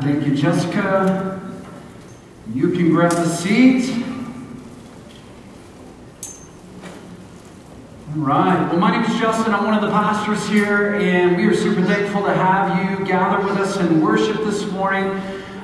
Thank you, Jessica. You can grab a seat. All right. Well, my name is Justin. I'm one of the pastors here, and we are super thankful to have you gather with us and worship this morning.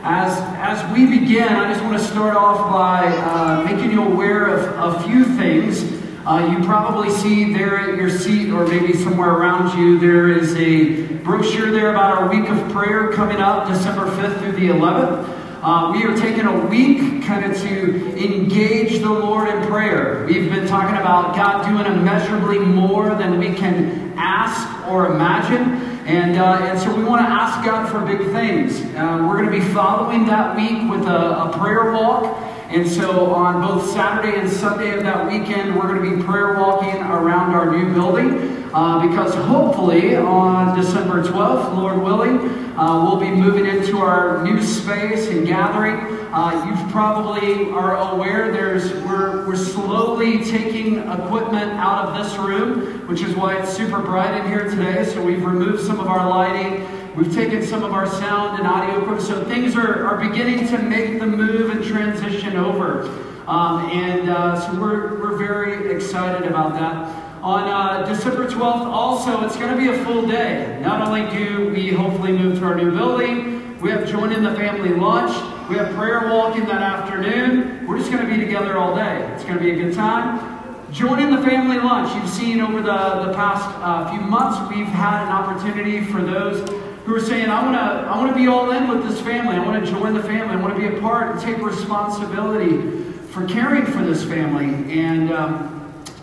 As, as we begin, I just want to start off by uh, making you aware of a few things. Uh, you probably see there at your seat, or maybe somewhere around you, there is a brochure there about our week of prayer coming up December 5th through the 11th. Uh, we are taking a week kind of to engage the Lord in prayer. We've been talking about God doing immeasurably more than we can ask or imagine. And, uh, and so we want to ask God for big things. Uh, we're going to be following that week with a, a prayer walk. And so on both Saturday and Sunday of that weekend, we're going to be prayer walking around our new building. Uh, because hopefully on December 12th, Lord willing, uh, we'll be moving into our new space and gathering. Uh, you probably are aware there's we're, we're slowly taking equipment out of this room, which is why it's super bright in here today. So we've removed some of our lighting. We've taken some of our sound and audio equipment. So things are, are beginning to make the move and transition over. Um, and uh, so we're, we're very excited about that. On uh, December 12th, also, it's going to be a full day. Not only do we hopefully move to our new building, we have joined in the family lunch, we have prayer walking that afternoon. We're just going to be together all day. It's going to be a good time. Join in the family lunch. You've seen over the, the past uh, few months, we've had an opportunity for those who are saying, I want to I wanna be all in with this family. I want to join the family. I want to be a part and take responsibility for caring for this family. And um,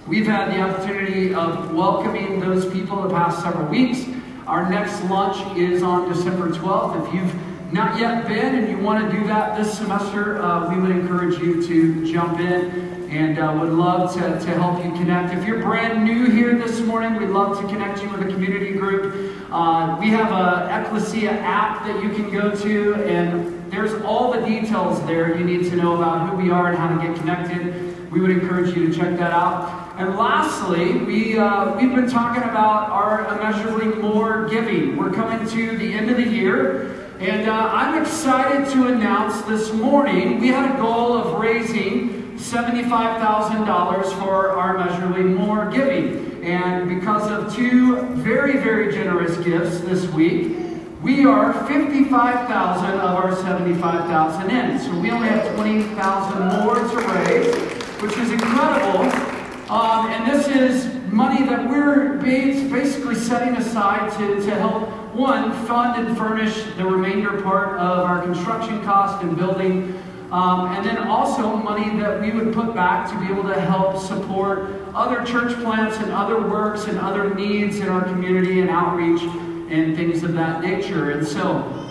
We've had the opportunity of welcoming those people the past several weeks. Our next lunch is on December 12th. If you've not yet been and you want to do that this semester, uh, we would encourage you to jump in and uh, would love to, to help you connect. If you're brand new here this morning, we'd love to connect you with a community group. Uh, we have a Ecclesia app that you can go to, and there's all the details there you need to know about who we are and how to get connected. We would encourage you to check that out. And lastly, we, uh, we've been talking about our immeasurably more giving. We're coming to the end of the year, and uh, I'm excited to announce this morning we had a goal of raising $75,000 for our Measurably more giving. And because of two very, very generous gifts this week, we are 55,000 of our 75,000 in. So we only have 20,000 more to raise, which is incredible. Um, and this is money that we're basically setting aside to, to help, one, fund and furnish the remainder part of our construction cost and building. Um, and then also money that we would put back to be able to help support other church plants and other works and other needs in our community and outreach and things of that nature. And so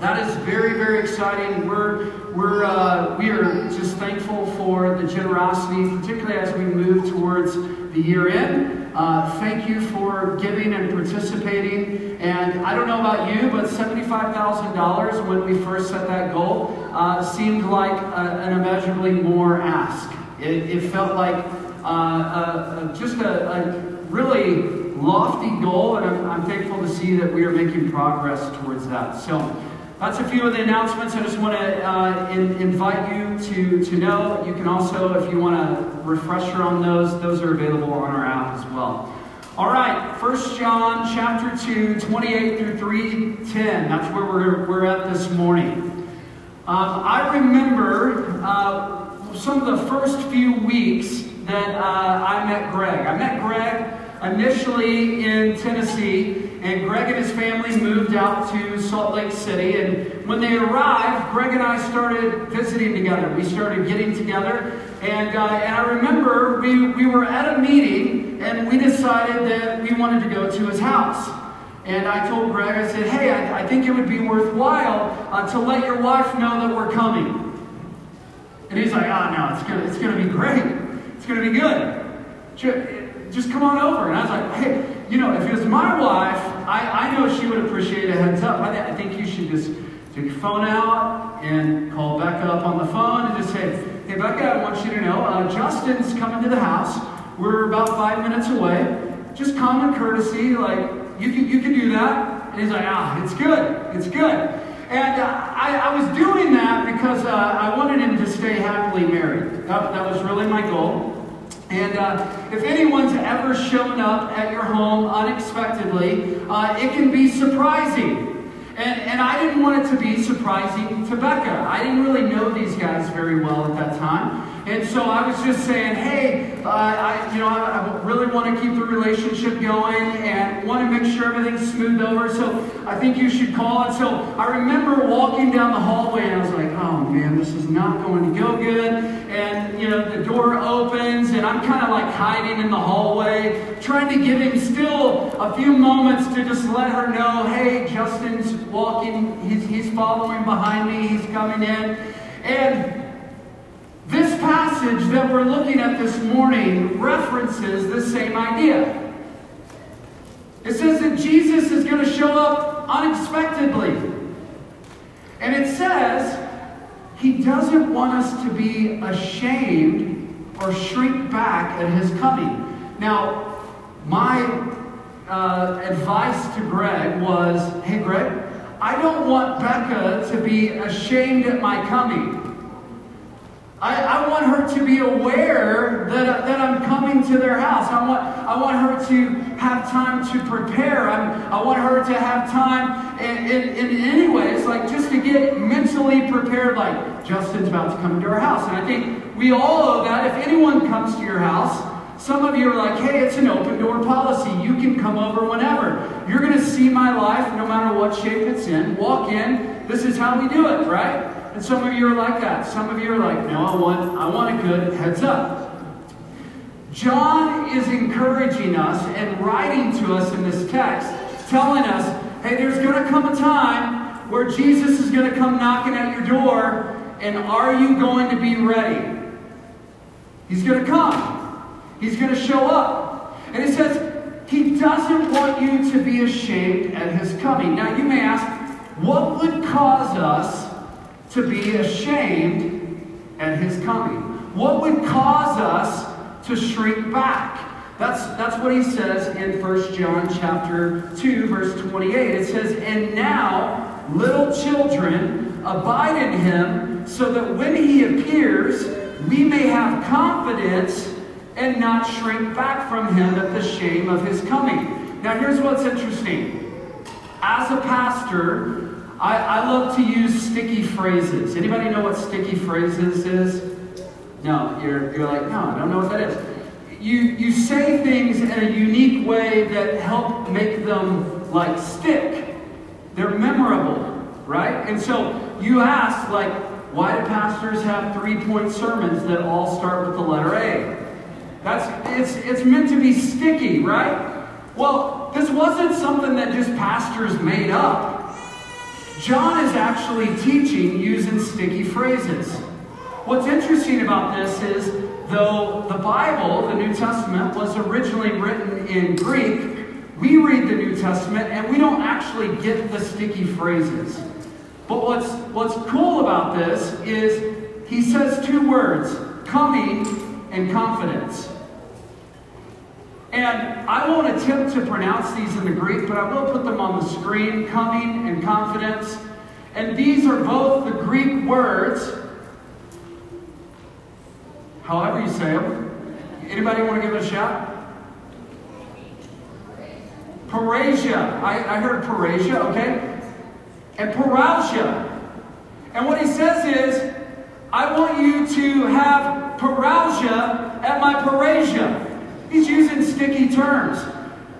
that is very, very exciting. We're, we're, uh, we are just thankful for the generosity, particularly as we move towards the year end. Uh, thank you for giving and participating. And I don't know about you, but $75,000 when we first set that goal uh, seemed like a, an immeasurably more ask. It, it felt like uh, uh, just a, a, really lofty goal, and I'm, I'm thankful to see that we are making progress towards that. So, that's a few of the announcements. I just want to uh, in, invite you to, to know. You can also, if you want a refresher on those, those are available on our app as well. All right, 1 John chapter 2, 28 through 310. That's where we're, we're at this morning. Um, I remember uh, some of the first few weeks that uh, I met Greg. I met Greg initially in Tennessee and Greg and his family moved out to Salt Lake City. And when they arrived, Greg and I started visiting together. We started getting together. And, uh, and I remember we, we were at a meeting and we decided that we wanted to go to his house. And I told Greg, I said, hey, I, I think it would be worthwhile uh, to let your wife know that we're coming. And he's like, oh, no, it's going it's gonna be great. It's going to be good. Just come on over. And I was like, hey, you know, if it was my wife, I, I know she would appreciate a heads up. I, I think you should just take your phone out and call Becca up on the phone and just say, hey, Becca, I want you to know uh, Justin's coming to the house. We're about five minutes away. Just common courtesy, like, you can, you can do that. And he's like, ah, it's good. It's good. And uh, I, I, was doing that because uh, I wanted him to stay happily married. That, that was really my goal. And uh, if anyone's ever shown up at your home unexpectedly, uh, it can be surprising. And, and I didn't want it to be surprising to Becca. I didn't really know these guys very well at that time. And so I was just saying, hey, uh, I, you know, I, I, really want to keep the relationship going and want to make sure everything's smooth over. So I think you should call. And so I remember walking down the hallway and I was like, oh man, this is not going to go good. And, you know, the door opens and I'm kind of like hiding in the hallway, trying to give him still a few moments to just let her know, hey, Justin's walking, he's, he's following behind me, he's coming in. And this passage that we're looking at this morning references the same idea. It says that Jesus is going to show up unexpectedly. And it says he doesn't want us to be ashamed or shrink back at his coming. Now, my uh, advice to Greg was hey, Greg, I don't want Becca to be ashamed at my coming. I, I, want her to be aware that, uh, that I'm coming to their house. I want, I want her to have time to prepare. I'm, I want her to have time in, in, in any ways, like just to get mentally prepared, like Justin's about to come to our house. And I think we all know that if anyone comes to your house, some of you are like, hey, it's an open door policy. You can come over whenever. You're going to see my life no matter what shape it's in. Walk in. This is how we do it, right? And some of you are like that. Some of you are like, no, I want, I want a good heads up. John is encouraging us and writing to us in this text, telling us, hey, there's going to come a time where Jesus is going to come knocking at your door, and are you going to be ready? He's going to come. He's going to show up. And it says, he doesn't want you to be ashamed at his coming. Now, you may ask, what would cause us to be ashamed at his coming? What would cause us to shrink back? That's, that's what he says in 1 John chapter 2, verse 28. It says, And now, little children, abide in him, so that when he appears, we may have confidence and not shrink back from him at the shame of his coming. Now, here's what's interesting. As a pastor, I, I love to use sticky phrases. Anybody know what sticky phrases is? No, you're, you're like, no, I don't know what that is. You, you say things in a unique way that help make them like stick. They're memorable, right? And so you ask, like, why do pastors have three-point sermons that all start with the letter A? That's it's it's meant to be sticky, right? Well, this wasn't something that just pastors made up. John is actually teaching using sticky phrases. What's interesting about this is, though the Bible, the New Testament, was originally written in Greek, we read the New Testament and we don't actually get the sticky phrases. But what's, what's cool about this is he says two words coming and confidence. And I won't attempt to pronounce these in the Greek, but I will put them on the screen coming and confidence. And these are both the Greek words, however you say them. Anybody want to give it a shot? Parrhesia. I, I heard parrhesia, okay? And parousia. And what he says is, I want you to have parousia at my parrhesia. He's using sticky terms.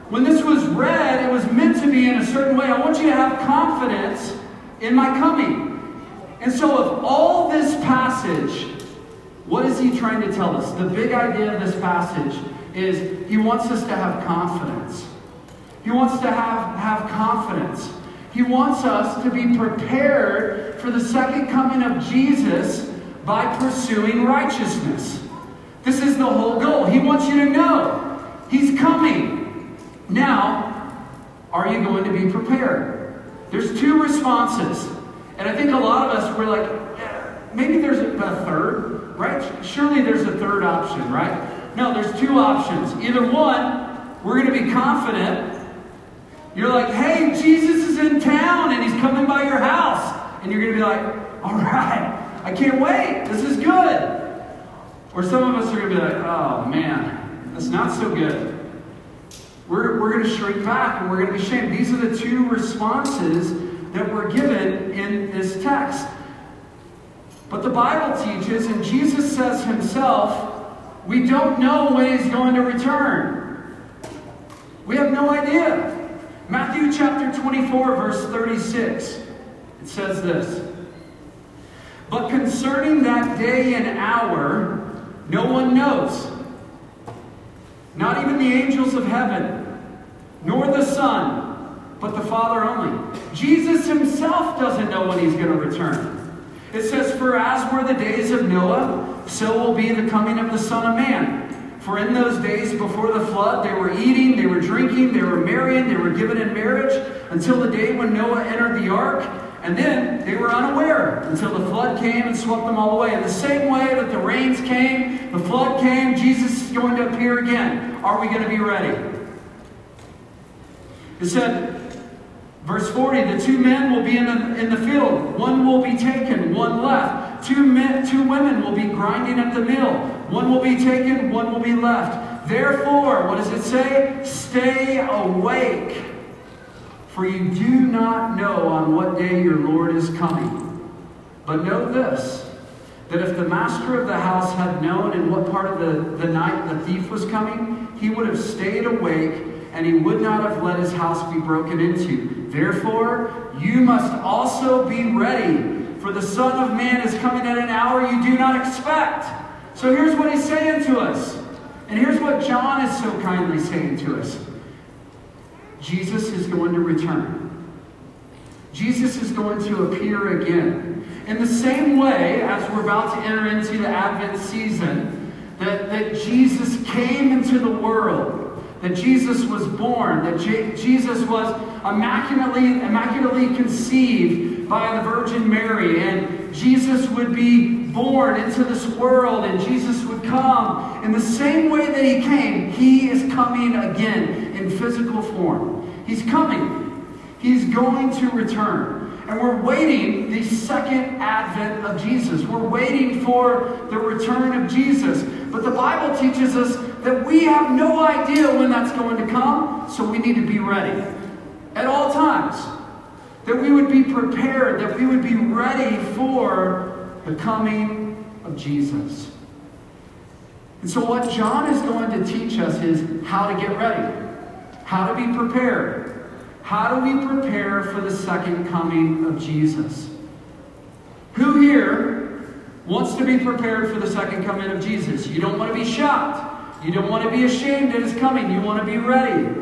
When this was read, it was meant to be in a certain way. I want you to have confidence in my coming. And so, of all this passage, what is he trying to tell us? The big idea of this passage is he wants us to have confidence. He wants to have, have confidence. He wants us to be prepared for the second coming of Jesus by pursuing righteousness. This is the whole. He wants you to know He's coming. Now, are you going to be prepared? There's two responses. And I think a lot of us, we're like, maybe there's a, a third, right? Surely there's a third option, right? No, there's two options. Either one, we're going to be confident. You're like, hey, Jesus is in town and he's coming by your house. and you're going to be like, all right, I can't wait. This is good. Or some of us are going to be like, oh man, that's not so good. We're, we're going to shrink back and we're going to be ashamed. These are the two responses that were given in this text. But the Bible teaches, and Jesus says himself, we don't know when he's going to return. We have no idea. Matthew chapter 24, verse 36, it says this But concerning that day and hour, no one knows, not even the angels of heaven, nor the Son, but the Father only. Jesus himself doesn't know when he's going to return. It says, For as were the days of Noah, so will be the coming of the Son of Man. For in those days before the flood, they were eating, they were drinking, they were marrying, they were given in marriage until the day when Noah entered the ark. And then they were unaware until the flood came and swept them all away. In the same way that the rains came, the flood came, Jesus is going to appear again. Are we going to be ready? It said, Verse 40, the two men will be in the, in the field. One will be taken, one left. Two, men, two women will be grinding at the mill. One will be taken, one will be left. Therefore, what does it say? Stay awake, for you do not know on what day your Lord is coming. But know this, that if the master of the house had known in what part of the, the night the thief was coming, he would have stayed awake and he would not have let his house be broken into. Therefore, you must also be ready, for the Son of Man is coming at an hour you do not expect. So here's what he's saying to us. And here's what John is so kindly saying to us Jesus is going to return. Jesus is going to appear again. In the same way as we're about to enter into the Advent season, that, that Jesus came into the world that Jesus was born, that J- Jesus was immaculately, immaculately conceived by the Virgin Mary, and Jesus would be born into this world, and Jesus would come. In the same way that he came, he is coming again in physical form. He's coming. He's going to return. And we're waiting the second advent of Jesus. We're waiting for the return of Jesus. But the Bible teaches us that we have no idea when that's going to come, so we need to be ready at all times. That we would be prepared, that we would be ready for the coming of Jesus. And so, what John is going to teach us is how to get ready, how to be prepared. How do we prepare for the second coming of Jesus? Who here wants to be prepared for the second coming of Jesus? You don't want to be shocked. You don't want to be ashamed at his coming. You want to be ready.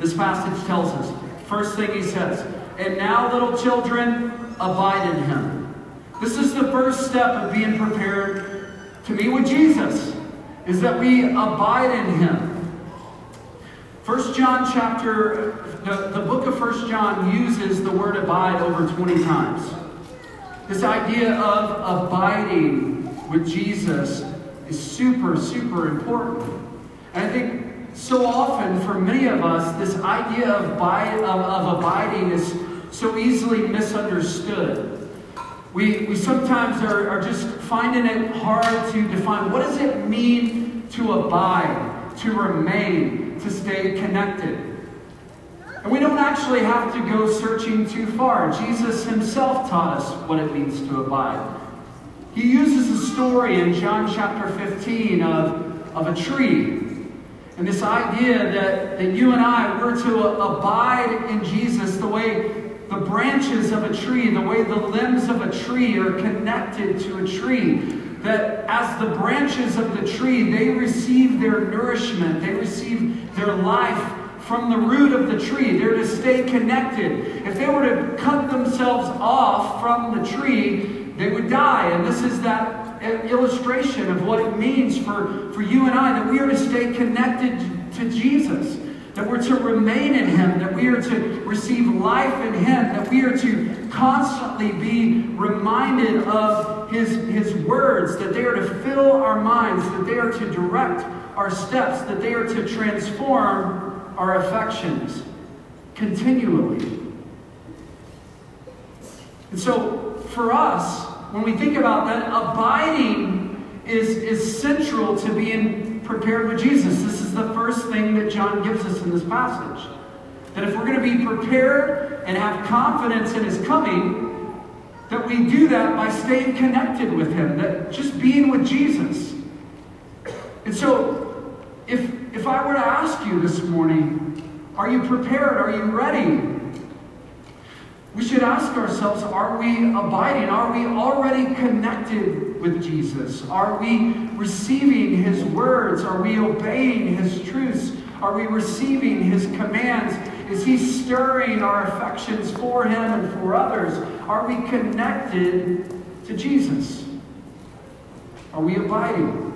This passage tells us. First thing he says, and now, little children, abide in him. This is the first step of being prepared to meet with Jesus, is that we abide in him. First John chapter, the, the book of First John uses the word abide over 20 times. This idea of abiding with Jesus is super, super important. And I think so often for many of us, this idea of, of, of abiding is so easily misunderstood. We, we sometimes are, are just finding it hard to define what does it mean to abide, to remain, to stay connected. And we don't actually have to go searching too far. Jesus himself taught us what it means to abide. He uses a story in John chapter 15 of, of a tree. And this idea that, that you and I were to abide in Jesus the way the branches of a tree, the way the limbs of a tree are connected to a tree. That as the branches of the tree, they receive their nourishment, they receive their life from the root of the tree. They're to stay connected. If they were to cut themselves off from the tree, they would die. And this is that illustration of what it means for, for you and I that we are to stay connected to Jesus, that we're to remain in Him, that we are to receive life in Him, that we are to constantly be reminded of His, his words, that they are to fill our minds, that they are to direct our steps, that they are to transform our affections continually. And so, for us, when we think about that, abiding is, is central to being prepared with Jesus. This is the first thing that John gives us in this passage. That if we're going to be prepared and have confidence in his coming, that we do that by staying connected with him, that just being with Jesus. And so, if, if I were to ask you this morning, are you prepared? Are you ready? We should ask ourselves are we abiding? Are we already connected with Jesus? Are we receiving his words? Are we obeying his truths? Are we receiving his commands? Is he stirring our affections for him and for others? Are we connected to Jesus? Are we abiding?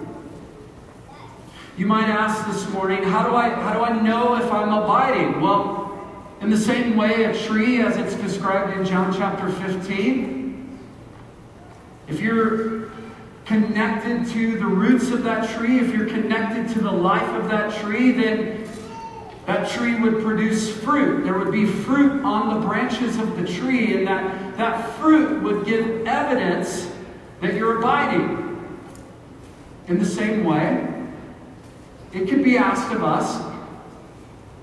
You might ask this morning, how do I how do I know if I'm abiding? Well, in the same way, a tree, as it's described in John chapter 15, if you're connected to the roots of that tree, if you're connected to the life of that tree, then that tree would produce fruit. There would be fruit on the branches of the tree, and that, that fruit would give evidence that you're abiding. In the same way, it could be asked of us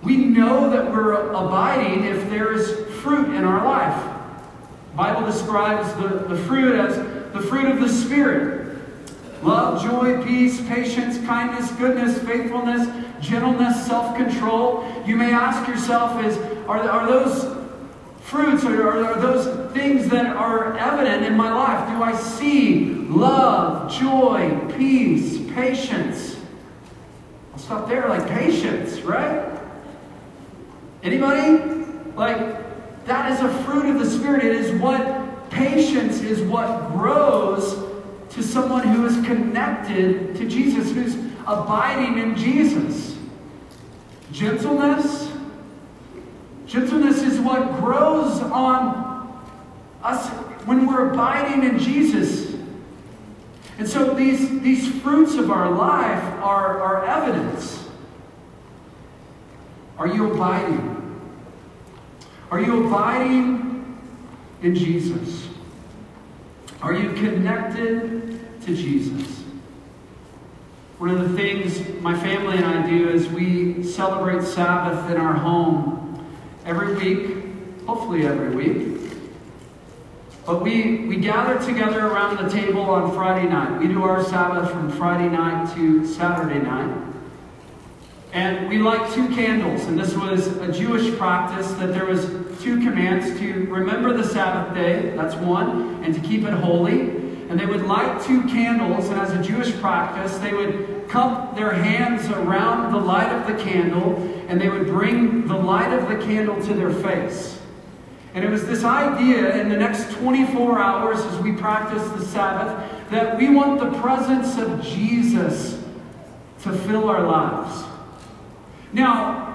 we know that we're abiding if there is fruit in our life. The Bible describes the, the fruit as the fruit of the Spirit. Love, joy, peace, patience, kindness, goodness, faithfulness, gentleness, self-control. You may ask yourself, is are, are those fruits or are, are those things that are evident in my life? Do I see love, joy, peace, patience? Stop there, like patience, right? Anybody? Like, that is a fruit of the Spirit. It is what patience is what grows to someone who is connected to Jesus, who's abiding in Jesus. Gentleness. Gentleness is what grows on us when we're abiding in Jesus. And so these, these fruits of our life are, are evidence are you abiding? Are you abiding in Jesus? Are you connected to Jesus? One of the things my family and I do is we celebrate Sabbath in our home every week, hopefully every week. But we, we gather together around the table on Friday night. We do our Sabbath from Friday night to Saturday night. And we light two candles, and this was a Jewish practice that there was two commands to remember the Sabbath day, that's one, and to keep it holy. And they would light two candles, and as a Jewish practice, they would cup their hands around the light of the candle, and they would bring the light of the candle to their face. And it was this idea in the next 24 hours as we practice the Sabbath that we want the presence of Jesus to fill our lives. Now,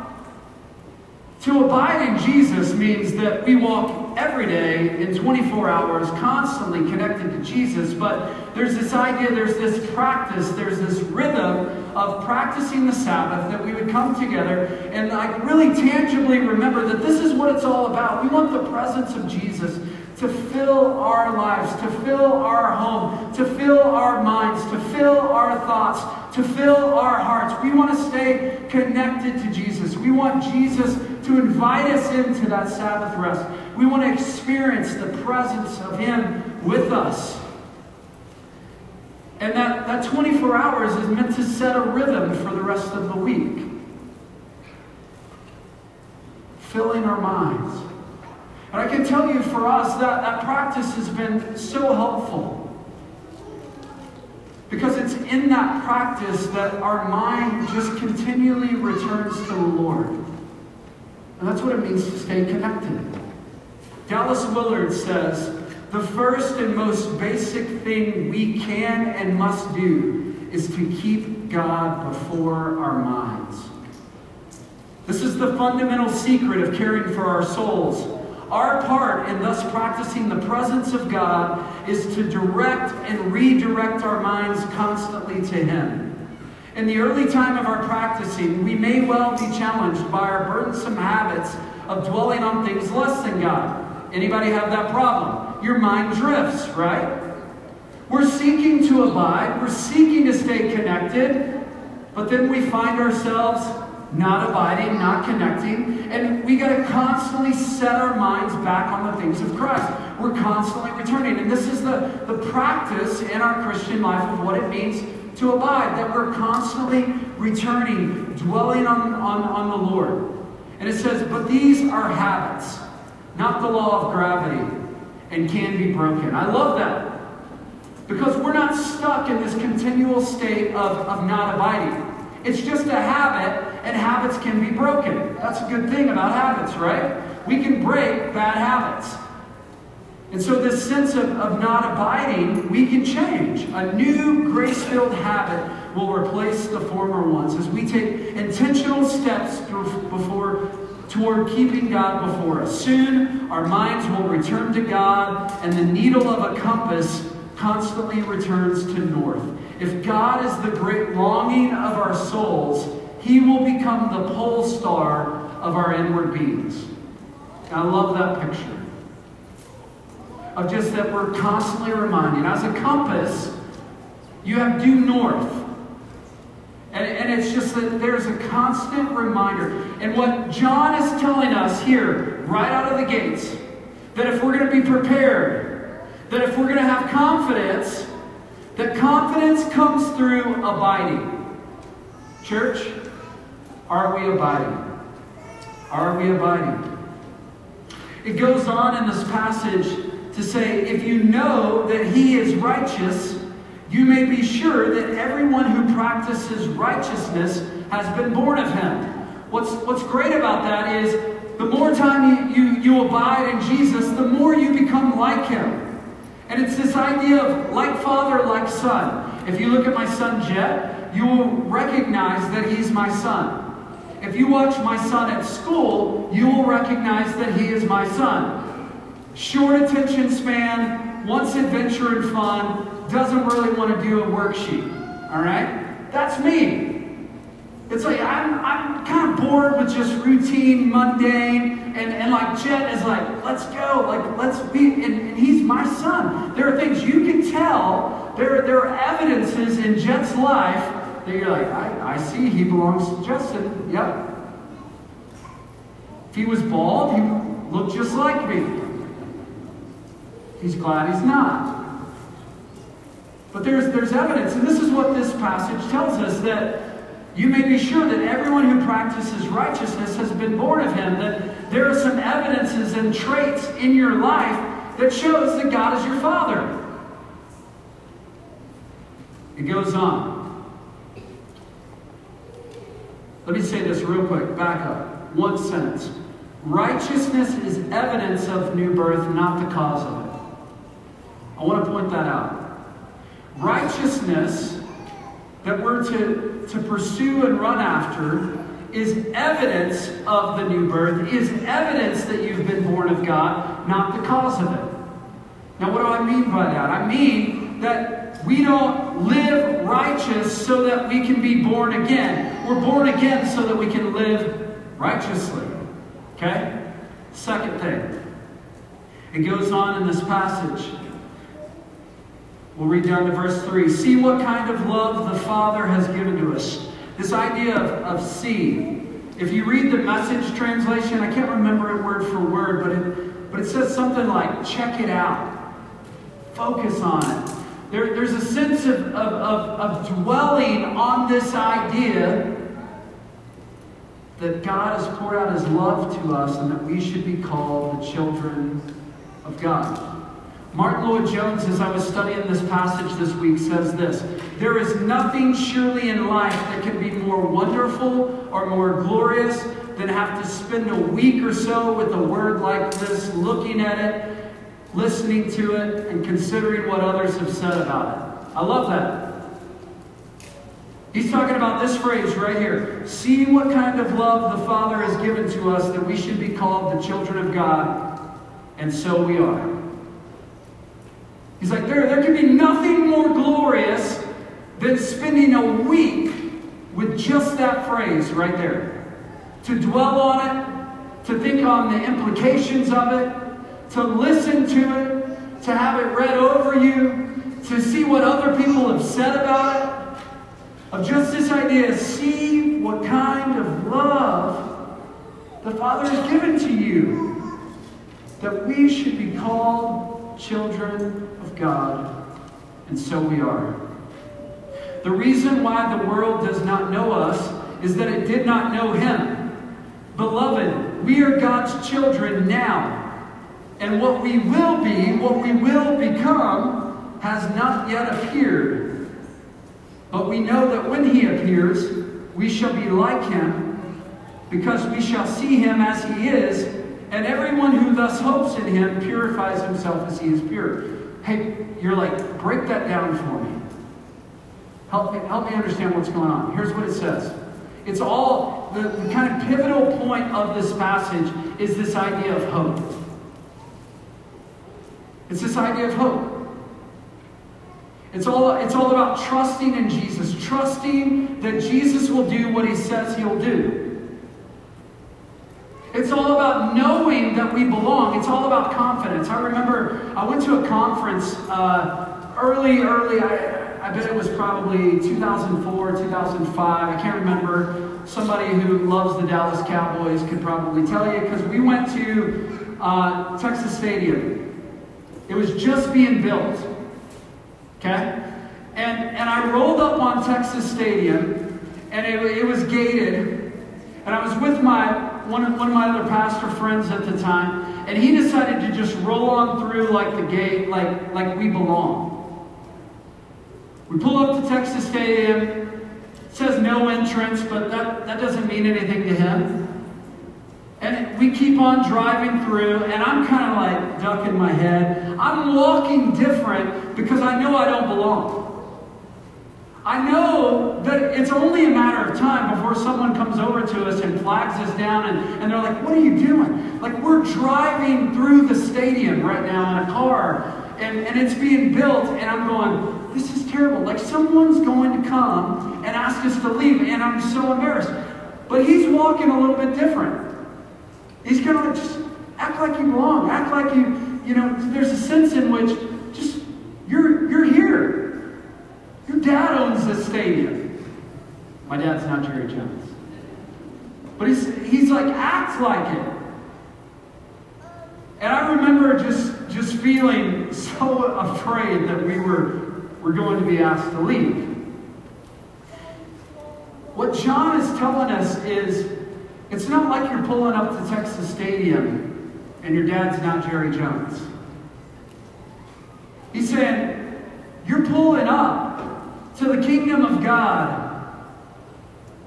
to abide in Jesus means that we walk every day in 24 hours, constantly connected to Jesus. But there's this idea, there's this practice, there's this rhythm of practicing the Sabbath that we would come together and like really tangibly remember that this is what it's all about. We want the presence of Jesus to fill our lives, to fill our home, to fill our minds, to fill our thoughts, to fill our hearts. We want to stay connected to Jesus. We want Jesus to invite us into that Sabbath rest. We want to experience the presence of Him with us. And that, that 24 hours is meant to set a rhythm for the rest of the week. Filling our minds and I can tell you for us that that practice has been so helpful. Because it's in that practice that our mind just continually returns to the Lord. And that's what it means to stay connected. Dallas Willard says, the first and most basic thing we can and must do is to keep God before our minds. This is the fundamental secret of caring for our souls our part in thus practicing the presence of God is to direct and redirect our minds constantly to Him. In the early time of our practicing, we may well be challenged by our burdensome habits of dwelling on things less than God. Anybody have that problem? Your mind drifts, right? We're seeking to abide, we're seeking to stay connected, but then we find ourselves not abiding, not connecting, and we got to constantly set our minds back on the things of Christ. We're constantly returning, and this is the, the practice in our Christian life of what it means to abide, that we're constantly returning, dwelling on, on, on the Lord. And it says, But these are habits, not the law of gravity, and can be broken. I love that. Because we're not stuck in this continual state of, of not abiding. It's just a habit, and habits can be broken. That's a good thing about habits, right? We can break bad habits. And so, this sense of, of not abiding, we can change. A new grace filled habit will replace the former ones as we take intentional steps before toward keeping God before us. Soon, our minds will return to God, and the needle of a compass constantly returns to north. If God is the great longing of our souls, He will become the pole star of our inward beings. I love that picture. Of just that we're constantly reminding. As a compass, you have due north. And, and it's just that there's a constant reminder. And what John is telling us here, right out of the gates, that if we're going to be prepared, that if we're going to have confidence, that confidence comes through abiding. Church, are we abiding? Are we abiding? It goes on in this passage to say, if you know that he is righteous, you may be sure that everyone who practices righteousness has been born of him. What's, what's great about that is the more time you, you, you abide in Jesus, the more you become like him. And it's this idea of like father, like son. If you look at my son Jet, you will recognize that he's my son. If you watch my son at school, you will recognize that he is my son. Short attention span, wants adventure and fun, doesn't really want to do a worksheet. All right? That's me. It's like I'm, I'm kind of bored with just routine, mundane, and, and like Jet is like, let's go, like let's be, and, and he's my son. There are things you can tell, there, there are evidences in Jet's life that you're like, I, I see he belongs to Justin. Yep. If he was bald, he looked just like me. He's glad he's not. But there's, there's evidence, and this is what this passage tells us that you may be sure that everyone who practices righteousness has been born of him, that there are some evidences and traits in your life that shows that God is your Father. It goes on. Let me say this real quick, back up. One sentence. Righteousness is evidence of new birth, not the cause of it. I want to point that out. Righteousness that we're to, to pursue and run after is evidence of the new birth, is evidence that you've been born of God, not the cause of it. Now, what do I mean by that? I mean that we don't live righteous so that we can be born again. We're born again so that we can live righteously. Okay? Second thing. It goes on in this passage. We'll read down to verse 3. See what kind of love the Father has given to us. This idea of, of see. If you read the message translation, I can't remember it word for word, but it, but it says something like, check it out. Focus on it. There, there's a sense of, of, of, of dwelling on this idea that God has poured out his love to us and that we should be called the children of God. Martyn Lloyd-Jones, as I was studying this passage this week, says this There is nothing surely in life that can be more wonderful or more glorious than have to spend a week or so with a word like this, looking at it, listening to it, and considering what others have said about it. I love that. He's talking about this phrase right here. See what kind of love the Father has given to us that we should be called the children of God, and so we are. He's like, there, there can be nothing more glorious than spending a week with just that phrase right there. To dwell on it, to think on the implications of it, to listen to it, to have it read over you, to see what other people have said about it. Of just this idea, see what kind of love the Father has given to you. That we should be called children God. And so we are. The reason why the world does not know us is that it did not know Him. Beloved, we are God's children now. And what we will be, what we will become, has not yet appeared. But we know that when He appears, we shall be like Him, because we shall see Him as He is, and everyone who thus hopes in Him purifies himself as He is pure. Hey, you're like, break that down for me. Help me, help me understand what's going on. Here's what it says. It's all, the, the kind of pivotal point of this passage is this idea of hope. It's this idea of hope. It's all, it's all about trusting in Jesus, trusting that Jesus will do what he says he'll do. It's all about knowing that we belong. It's all about confidence. I remember I went to a conference uh, early, early, I, I bet it was probably 2004, 2005. I can't remember. Somebody who loves the Dallas Cowboys could probably tell you because we went to uh, Texas Stadium. It was just being built. Okay? And, and I rolled up on Texas Stadium, and it, it was gated. And I was with my one of, one of my other pastor friends at the time, and he decided to just roll on through like the gate, like, like we belong. We pull up to Texas Stadium. It says no entrance, but that, that doesn't mean anything to him. And we keep on driving through, and I'm kind of like ducking my head. I'm walking different because I know I don't belong. I know that it's only a matter of time before someone comes over to us and flags us down and, and they're like, What are you doing? Like, we're driving through the stadium right now in a car and, and it's being built, and I'm going, This is terrible. Like, someone's going to come and ask us to leave, and I'm so embarrassed. But he's walking a little bit different. He's going to just act like you belong. Act like you, you know, there's a sense in which just you're you're here. Your dad owns this stadium. My dad's not Jerry Jones. But he's he's like, act like it. And I remember just just feeling so afraid that we were were going to be asked to leave. What John is telling us is it's not like you're pulling up to Texas Stadium and your dad's not Jerry Jones. He's saying, You're pulling up to the kingdom of God,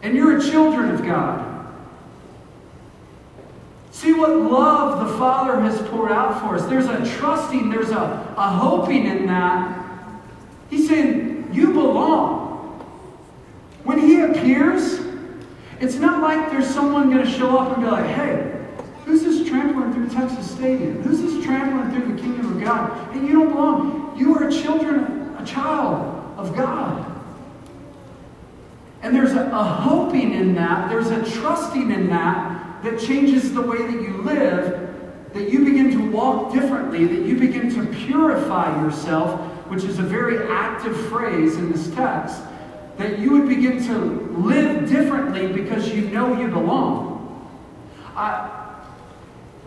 and you're a children of God. See what love the Father has poured out for us. There's a trusting, there's a, a hoping in that. He's saying, You belong. When He appears, it's not like there's someone going to show up and be like, hey, who's this trampling through Texas Stadium? Who's this trampling through the kingdom of God? And you don't belong. You are a children, a child of God. And there's a, a hoping in that, there's a trusting in that that changes the way that you live, that you begin to walk differently, that you begin to purify yourself, which is a very active phrase in this text that you would begin to live differently because you know you belong. I,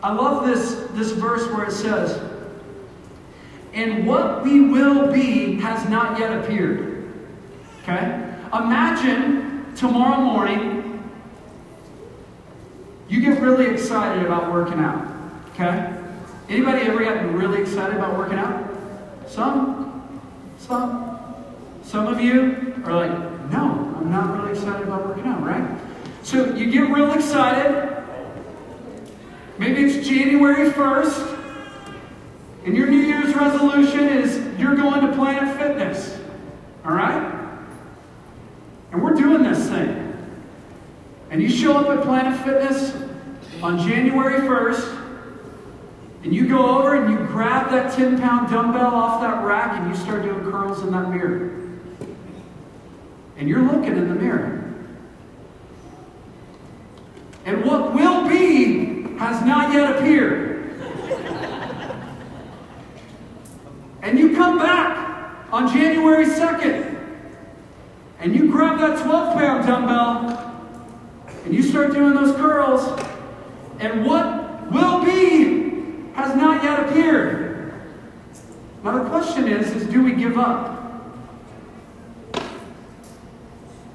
I love this, this verse where it says, And what we will be has not yet appeared. Okay? Imagine tomorrow morning you get really excited about working out. Okay? Anybody ever gotten really excited about working out? Some? Some? Some of you are like, no, I'm not really excited about working out, right? So you get real excited. Maybe it's January 1st, and your New Year's resolution is you're going to Planet Fitness. All right? And we're doing this thing. And you show up at Planet Fitness on January 1st, and you go over and you grab that 10 pound dumbbell off that rack and you start doing curls in that mirror. And you're looking in the mirror. And what will be has not yet appeared. And you come back on January 2nd and you grab that 12 pound dumbbell and you start doing those curls, and what will be has not yet appeared. Now the question is, is do we give up?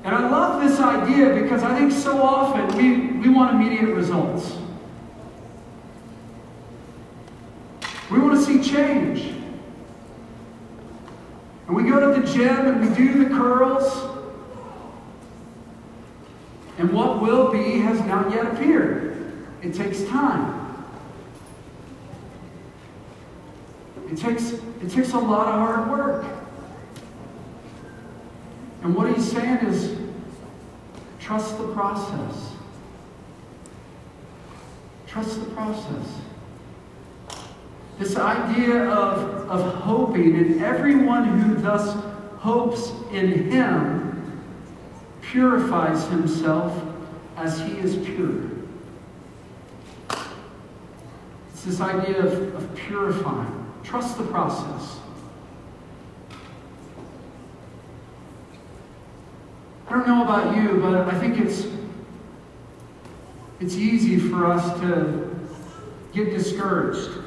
And I love this idea because I think so often we, we want immediate results. We want to see change. And we go to the gym and we do the curls. And what will be has not yet appeared. It takes time. It takes, it takes a lot of hard work. And what he's saying is trust the process. Trust the process. This idea of, of hoping, and everyone who thus hopes in him purifies himself as he is pure. It's this idea of, of purifying. Trust the process. I don't know about you, but I think it's it's easy for us to get discouraged.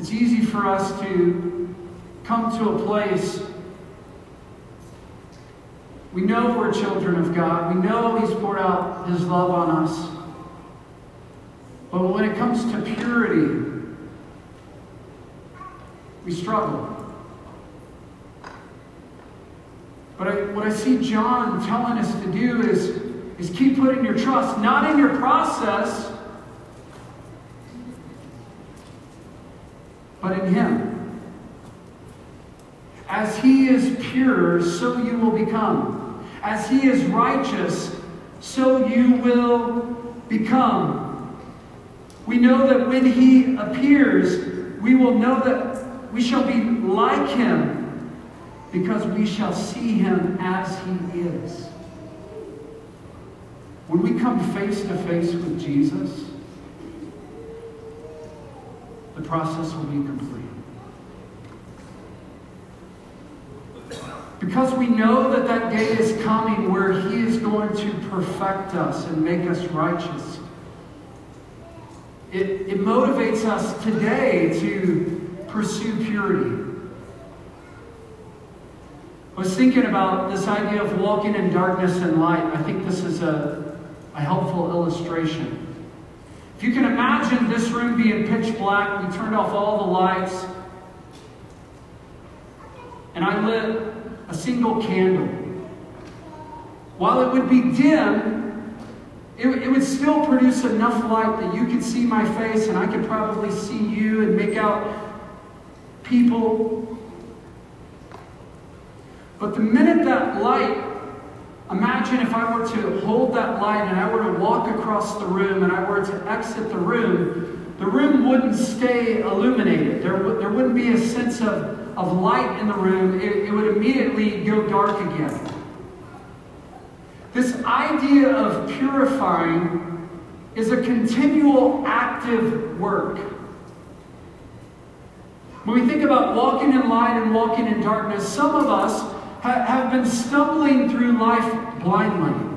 It's easy for us to come to a place. We know we're children of God. We know He's poured out His love on us. But when it comes to purity, we struggle. But I, what I see John telling us to do is, is keep putting your trust not in your process, but in Him. As He is pure, so you will become. As He is righteous, so you will become. We know that when He appears, we will know that we shall be like Him because we shall see him as he is. When we come face to face with Jesus, process will be complete. Because we know that that day is coming where he is going to perfect us and make us righteous. It, it motivates us today to pursue purity. I was thinking about this idea of walking in darkness and light. I think this is a, a helpful illustration. If you can imagine this room being pitch black, we turned off all the lights, and I lit a single candle. While it would be dim, it, it would still produce enough light that you could see my face and I could probably see you and make out people but the minute that light, imagine if I were to hold that light and I were to walk across the room and I were to exit the room, the room wouldn't stay illuminated. There, w- there wouldn't be a sense of, of light in the room. It, it would immediately go dark again. This idea of purifying is a continual active work. When we think about walking in light and walking in darkness, some of us have been stumbling through life blindly.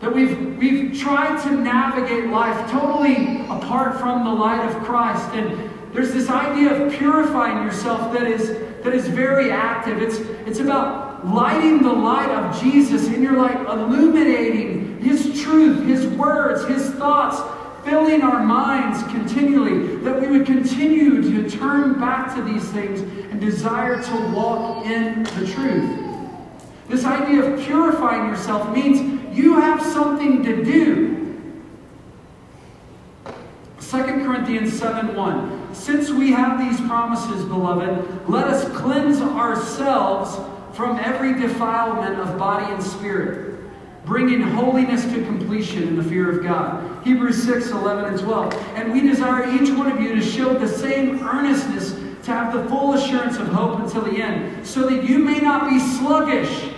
That we've, we've tried to navigate life totally apart from the light of Christ. And there's this idea of purifying yourself that is, that is very active. It's, it's about lighting the light of Jesus in your life, illuminating His truth, His words, His thoughts, filling our minds continually, that we would continue to turn back to these things and desire to walk in the truth. This idea of purifying yourself means you have something to do. 2 Corinthians 7 1. Since we have these promises, beloved, let us cleanse ourselves from every defilement of body and spirit bringing holiness to completion in the fear of God. Hebrews 6, 11, and 12. And we desire each one of you to show the same earnestness to have the full assurance of hope until the end, so that you may not be sluggish,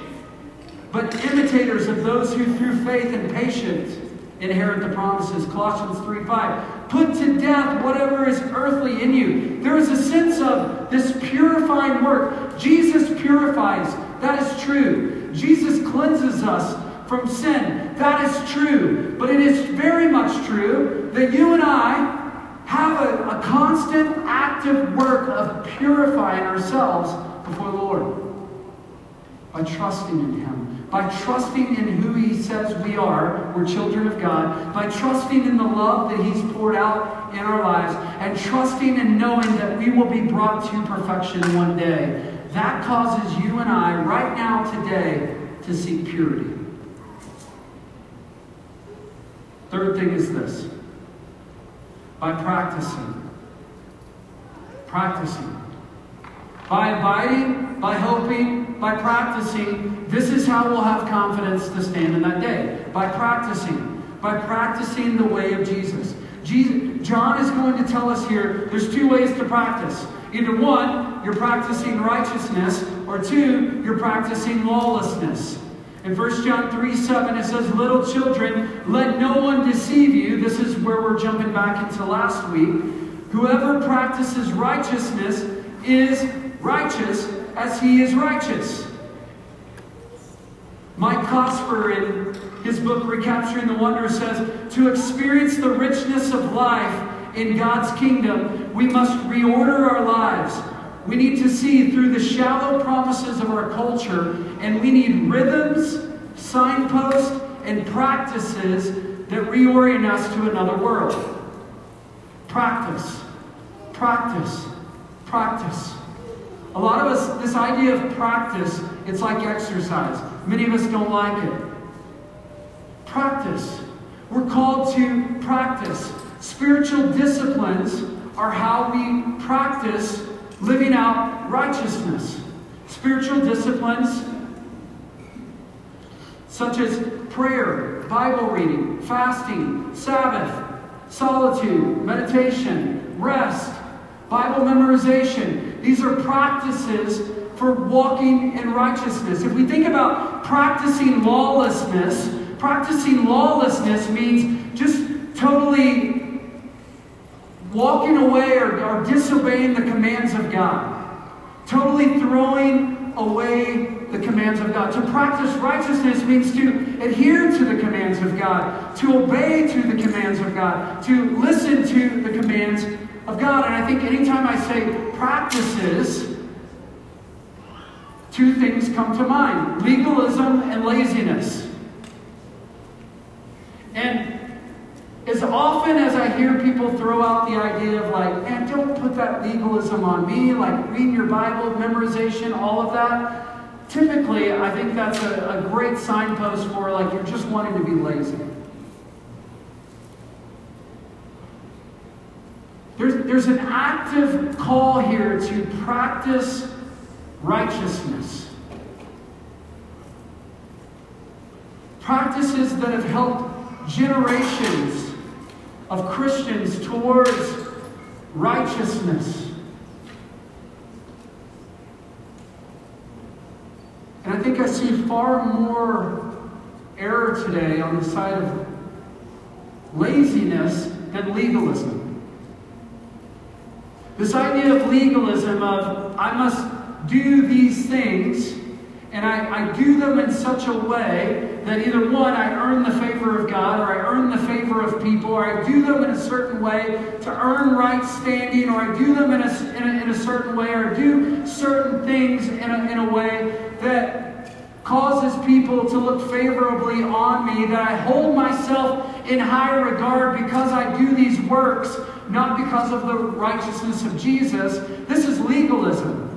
but imitators of those who through faith and patience inherit the promises. Colossians 3 5. Put to death whatever is earthly in you. There is a sense of this purifying work. Jesus purifies. That is true. Jesus cleanses us from sin. That is true. But it is very much true that you and I have a, a constant, active work of purifying ourselves before the Lord by trusting in Him, by trusting in who He says we are, we're children of God, by trusting in the love that He's poured out in our lives, and trusting and knowing that we will be brought to perfection one day. That causes you and I, right now, today, to seek purity. Third thing is this by practicing. Practicing. By abiding, by hoping, by practicing, this is how we'll have confidence to stand in that day. By practicing. By practicing the way of Jesus. Jesus. John is going to tell us here there's two ways to practice. Either one, you're practicing righteousness, or two, you're practicing lawlessness. In 1 John 3 7, it says, Little children, let no one deceive you. This is where we're jumping back into last week. Whoever practices righteousness is righteous as he is righteous. Mike Cosper, in his book Recapturing the Wonder, says to experience the richness of life in God's kingdom, we must reorder our lives. We need to see through the shallow promises of our culture, and we need rhythms, signposts, and practices that reorient us to another world. Practice, practice, practice. A lot of us, this idea of practice, it's like exercise. Many of us don't like it. Practice. We're called to practice. Spiritual disciplines are how we practice living out righteousness. Spiritual disciplines such as prayer, Bible reading, fasting, Sabbath, solitude, meditation, rest, Bible memorization, these are practices for walking in righteousness. If we think about practicing lawlessness, practicing lawlessness means just totally walking away or, or disobeying the commands of God. Totally throwing away the commands of God. To practice righteousness means to adhere to the commands of God, to obey to the commands of God, to listen to the commands of God. And I think anytime I say practices, two things come to mind legalism and laziness. And as often as I hear people throw out the idea of like, man, don't put that legalism on me, like reading your Bible, memorization, all of that, typically I think that's a, a great signpost for like you're just wanting to be lazy. There's, there's an active call here to practice righteousness. Practices that have helped generations of Christians towards righteousness. And I think I see far more error today on the side of laziness than legalism. This idea of legalism of I must do these things and I, I, do them in such a way that either one, I earn the favor of God, or I earn the favor of people, or I do them in a certain way to earn right standing, or I do them in a, in a, in a certain way, or do certain things in a, in a way that causes people to look favorably on me, that I hold myself in high regard because I do these works not because of the righteousness of Jesus. This is legalism.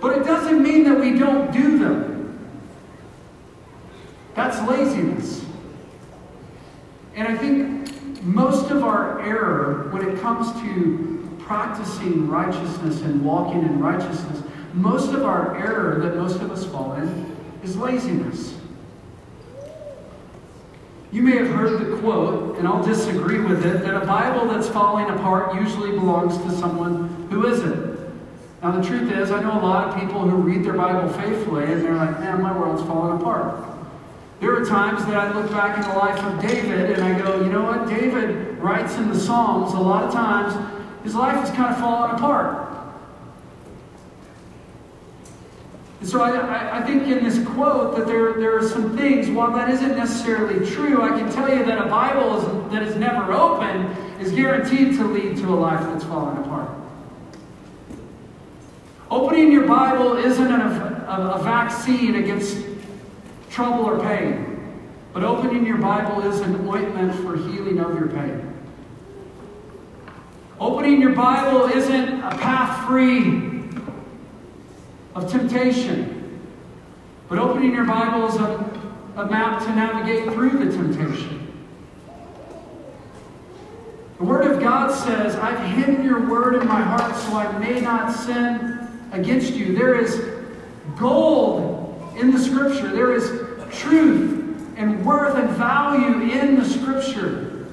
But it doesn't mean that we don't do them. That's laziness. And I think most of our error when it comes to practicing righteousness and walking in righteousness, most of our error that most of us fall in is laziness. You may have heard the quote, and I'll disagree with it, that a Bible that's falling apart usually belongs to someone who isn't. Now, the truth is, I know a lot of people who read their Bible faithfully, and they're like, man, my world's falling apart. There are times that I look back in the life of David and I go, you know what? David writes in the Psalms a lot of times, his life is kind of falling apart. And so I, I, think in this quote that there, there are some things, while that isn't necessarily true, I can tell you that a Bible is, that is never open is guaranteed to lead to a life that's falling apart. Opening your Bible isn't an, a, a vaccine against trouble or pain, but opening your Bible is an ointment for healing of your pain. Opening your Bible isn't a path free of temptation, but opening your Bible is a, a map to navigate through the temptation. The Word of God says, I've hidden your word in my heart so I may not sin against you. There is gold in the Scripture, there is truth and worth and value in the Scripture.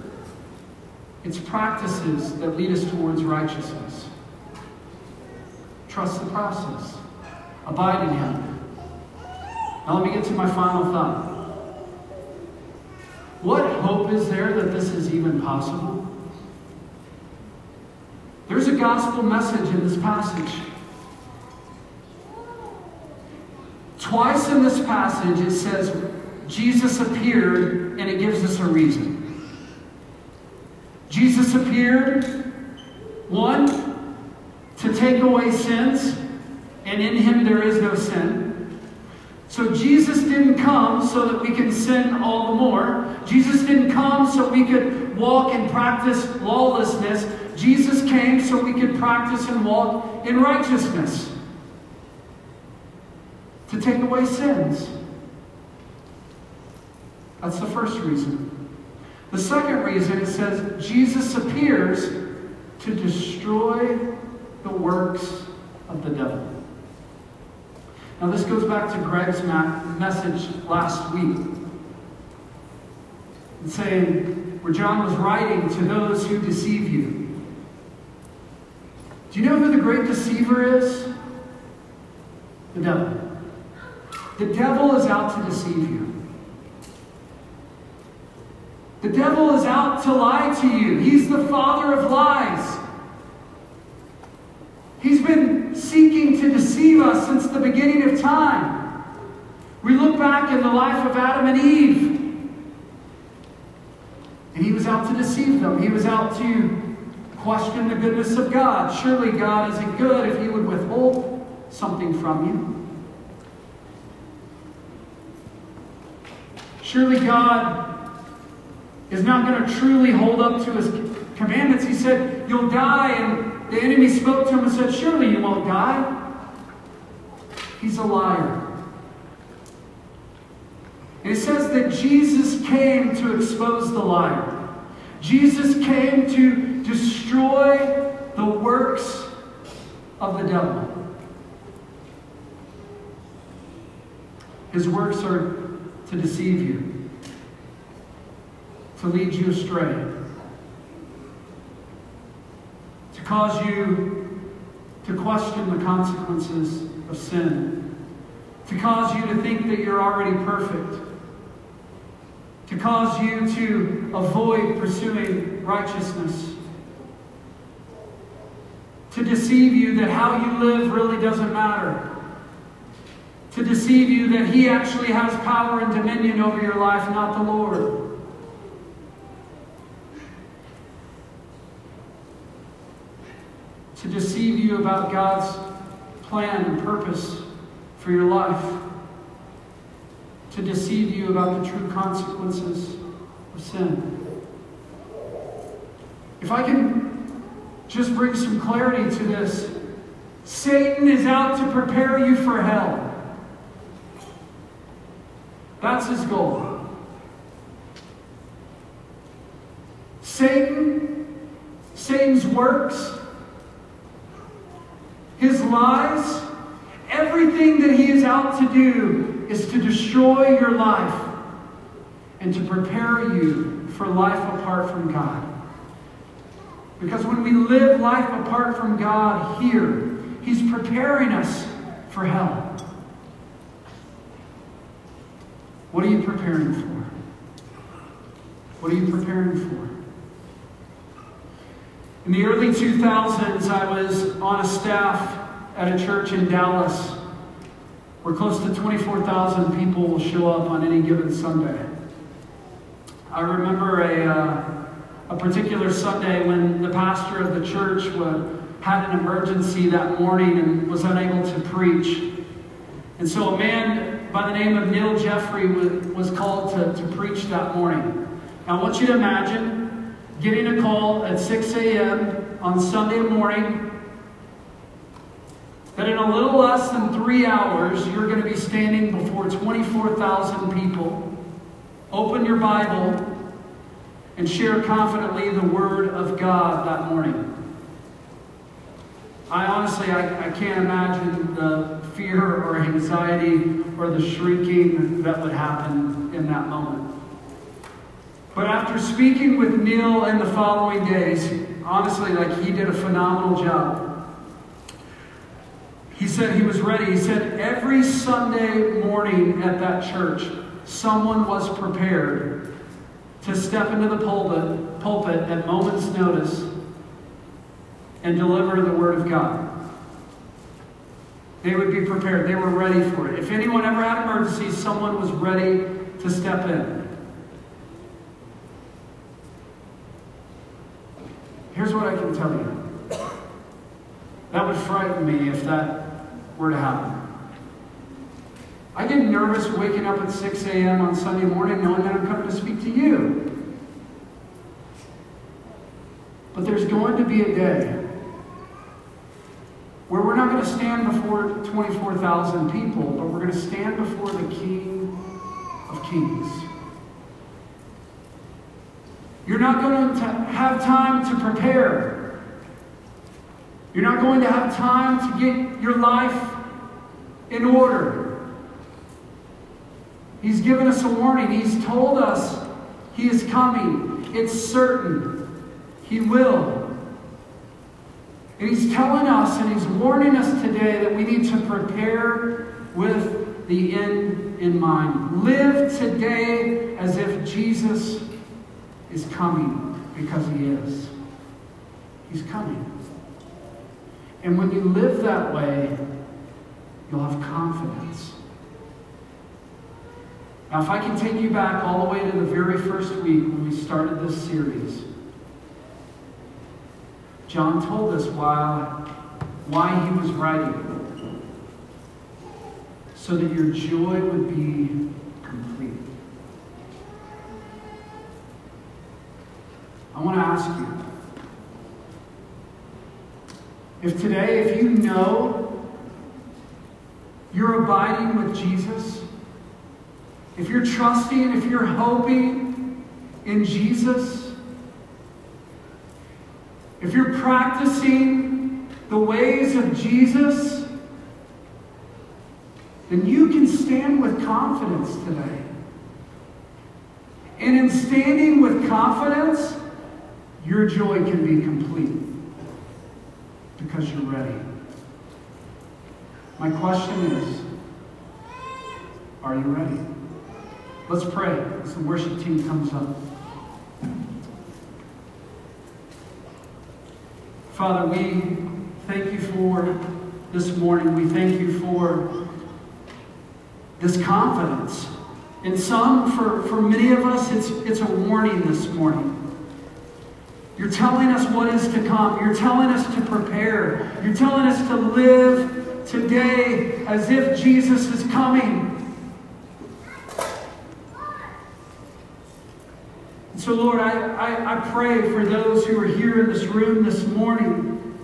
It's practices that lead us towards righteousness. Trust the process, abide in Him. Now, let me get to my final thought. What hope is there that this is even possible? There's a gospel message in this passage. Twice in this passage it says Jesus appeared and it gives us a reason. Jesus appeared, one, to take away sins, and in him there is no sin. So Jesus didn't come so that we can sin all the more. Jesus didn't come so we could walk and practice lawlessness. Jesus came so we could practice and walk in righteousness to take away sins. That's the first reason. The second reason it says Jesus appears to destroy the works of the devil. Now, this goes back to Greg's message last week. saying, where John was writing to those who deceive you. Do you know who the great deceiver is? The devil. The devil is out to deceive you. The devil is out to lie to you. He's the father of lies. He's been seeking to deceive us since the beginning of time. We look back in the life of Adam and Eve, and he was out to deceive them. He was out to question the goodness of God. Surely God isn't good if he would withhold something from you. Surely God is not going to truly hold up to his commandments. He said, You'll die. And the enemy spoke to him and said, Surely you won't die. He's a liar. And it says that Jesus came to expose the liar. Jesus came to destroy the works of the devil. His works are to deceive you, to lead you astray, to cause you to question the consequences of sin, to cause you to think that you're already perfect, to cause you to avoid pursuing righteousness, to deceive you that how you live really doesn't matter to deceive you that he actually has power and dominion over your life, not the Lord. To deceive you about God's plan and purpose for your life. To deceive you about the true consequences of sin. If I can just bring some clarity to this, Satan is out to prepare you for hell. That's his goal. Satan, Satan's works, his lies, everything that he is out to do is to destroy your life and to prepare you for life apart from God. Because when we live life apart from God here, he's preparing us for hell. What are you preparing for? What are you preparing for? In the early 2000s, I was on a staff at a church in Dallas where close to 24,000 people will show up on any given Sunday. I remember a, uh, a particular Sunday when the pastor of the church would, had an emergency that morning and was unable to preach. And so a man by the name of Neal Jeffrey was, was called to, to preach that morning. Now I want you to imagine getting a call at 6 a.m. on Sunday morning that in a little less than three hours you're going to be standing before 24,000 people. Open your Bible and share confidently the Word of God that morning. I honestly, I, I can't imagine the fear or anxiety or the shrinking that would happen in that moment. But after speaking with Neal in the following days, honestly, like he did a phenomenal job. He said he was ready. He said every Sunday morning at that church, someone was prepared to step into the pulpit, pulpit at moment's notice and deliver the Word of God. They would be prepared. They were ready for it. If anyone ever had emergency, someone was ready to step in. Here's what I can tell you. That would frighten me if that were to happen. I get nervous waking up at 6 a.m. on Sunday morning knowing that I'm coming to speak to you. But there's going to be a day where we're not going to stand before 24,000 people, but we're going to stand before the King of Kings. You're not going to have time to prepare. You're not going to have time to get your life in order. He's given us a warning. He's told us He is coming. It's certain. He will. And He's telling us and He's warning us today that we need to prepare with the end in mind. Live today as if Jesus is coming because He is. He's coming. And when you live that way, you'll have confidence. Now, if I can take you back all the way to the very first week when we started this series, John told us why, why he was writing. So that your joy would be complete. I want to ask you if today, if you know you're abiding with Jesus, if you're trusting, if you're hoping in Jesus, if you're practicing the ways of Jesus, then you can stand with confidence today. And in standing with confidence, your joy can be complete because you're ready. My question is Are you ready? Let's pray as the worship team comes up. Father, we thank you for this morning. We thank you for this confidence. And some, for, for many of us, it's, it's a warning this morning. You're telling us what is to come. You're telling us to prepare. You're telling us to live today as if Jesus is coming. So, Lord, I, I, I pray for those who are here in this room this morning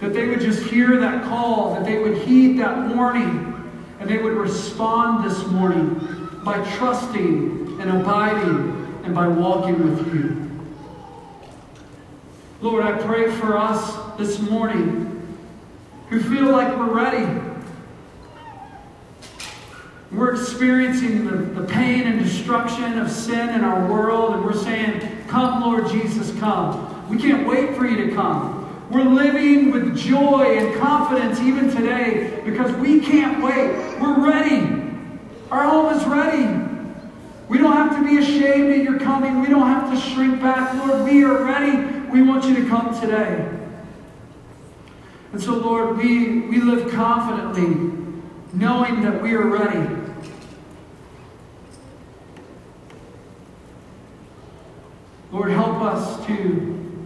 that they would just hear that call, that they would heed that warning, and they would respond this morning by trusting and abiding and by walking with you. Lord, I pray for us this morning who feel like we're ready we're experiencing the, the pain and destruction of sin in our world, and we're saying, Come, Lord Jesus, come. We can't wait for you to come. We're living with joy and confidence even today because we can't wait. We're ready. Our home is ready. We don't have to be ashamed that you're coming. We don't have to shrink back. Lord, we are ready. We want you to come today. And so, Lord, we, we live confidently knowing that we are ready. Lord, help us to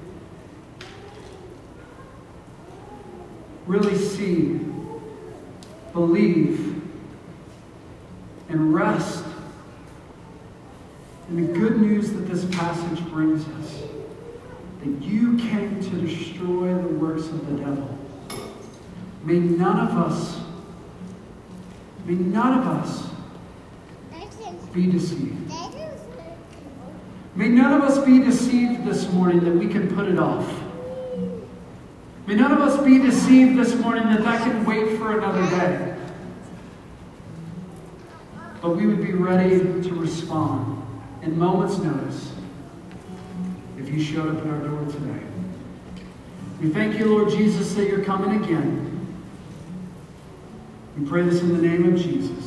really see, believe, and rest in the good news that this passage brings us. That you came to destroy the works of the devil. May none of us, may none of us be deceived. May none of us be deceived this morning that we can put it off. May none of us be deceived this morning that that can wait for another day. But we would be ready to respond in moments' notice if you showed up at our door today. We thank you, Lord Jesus, that you're coming again. We pray this in the name of Jesus.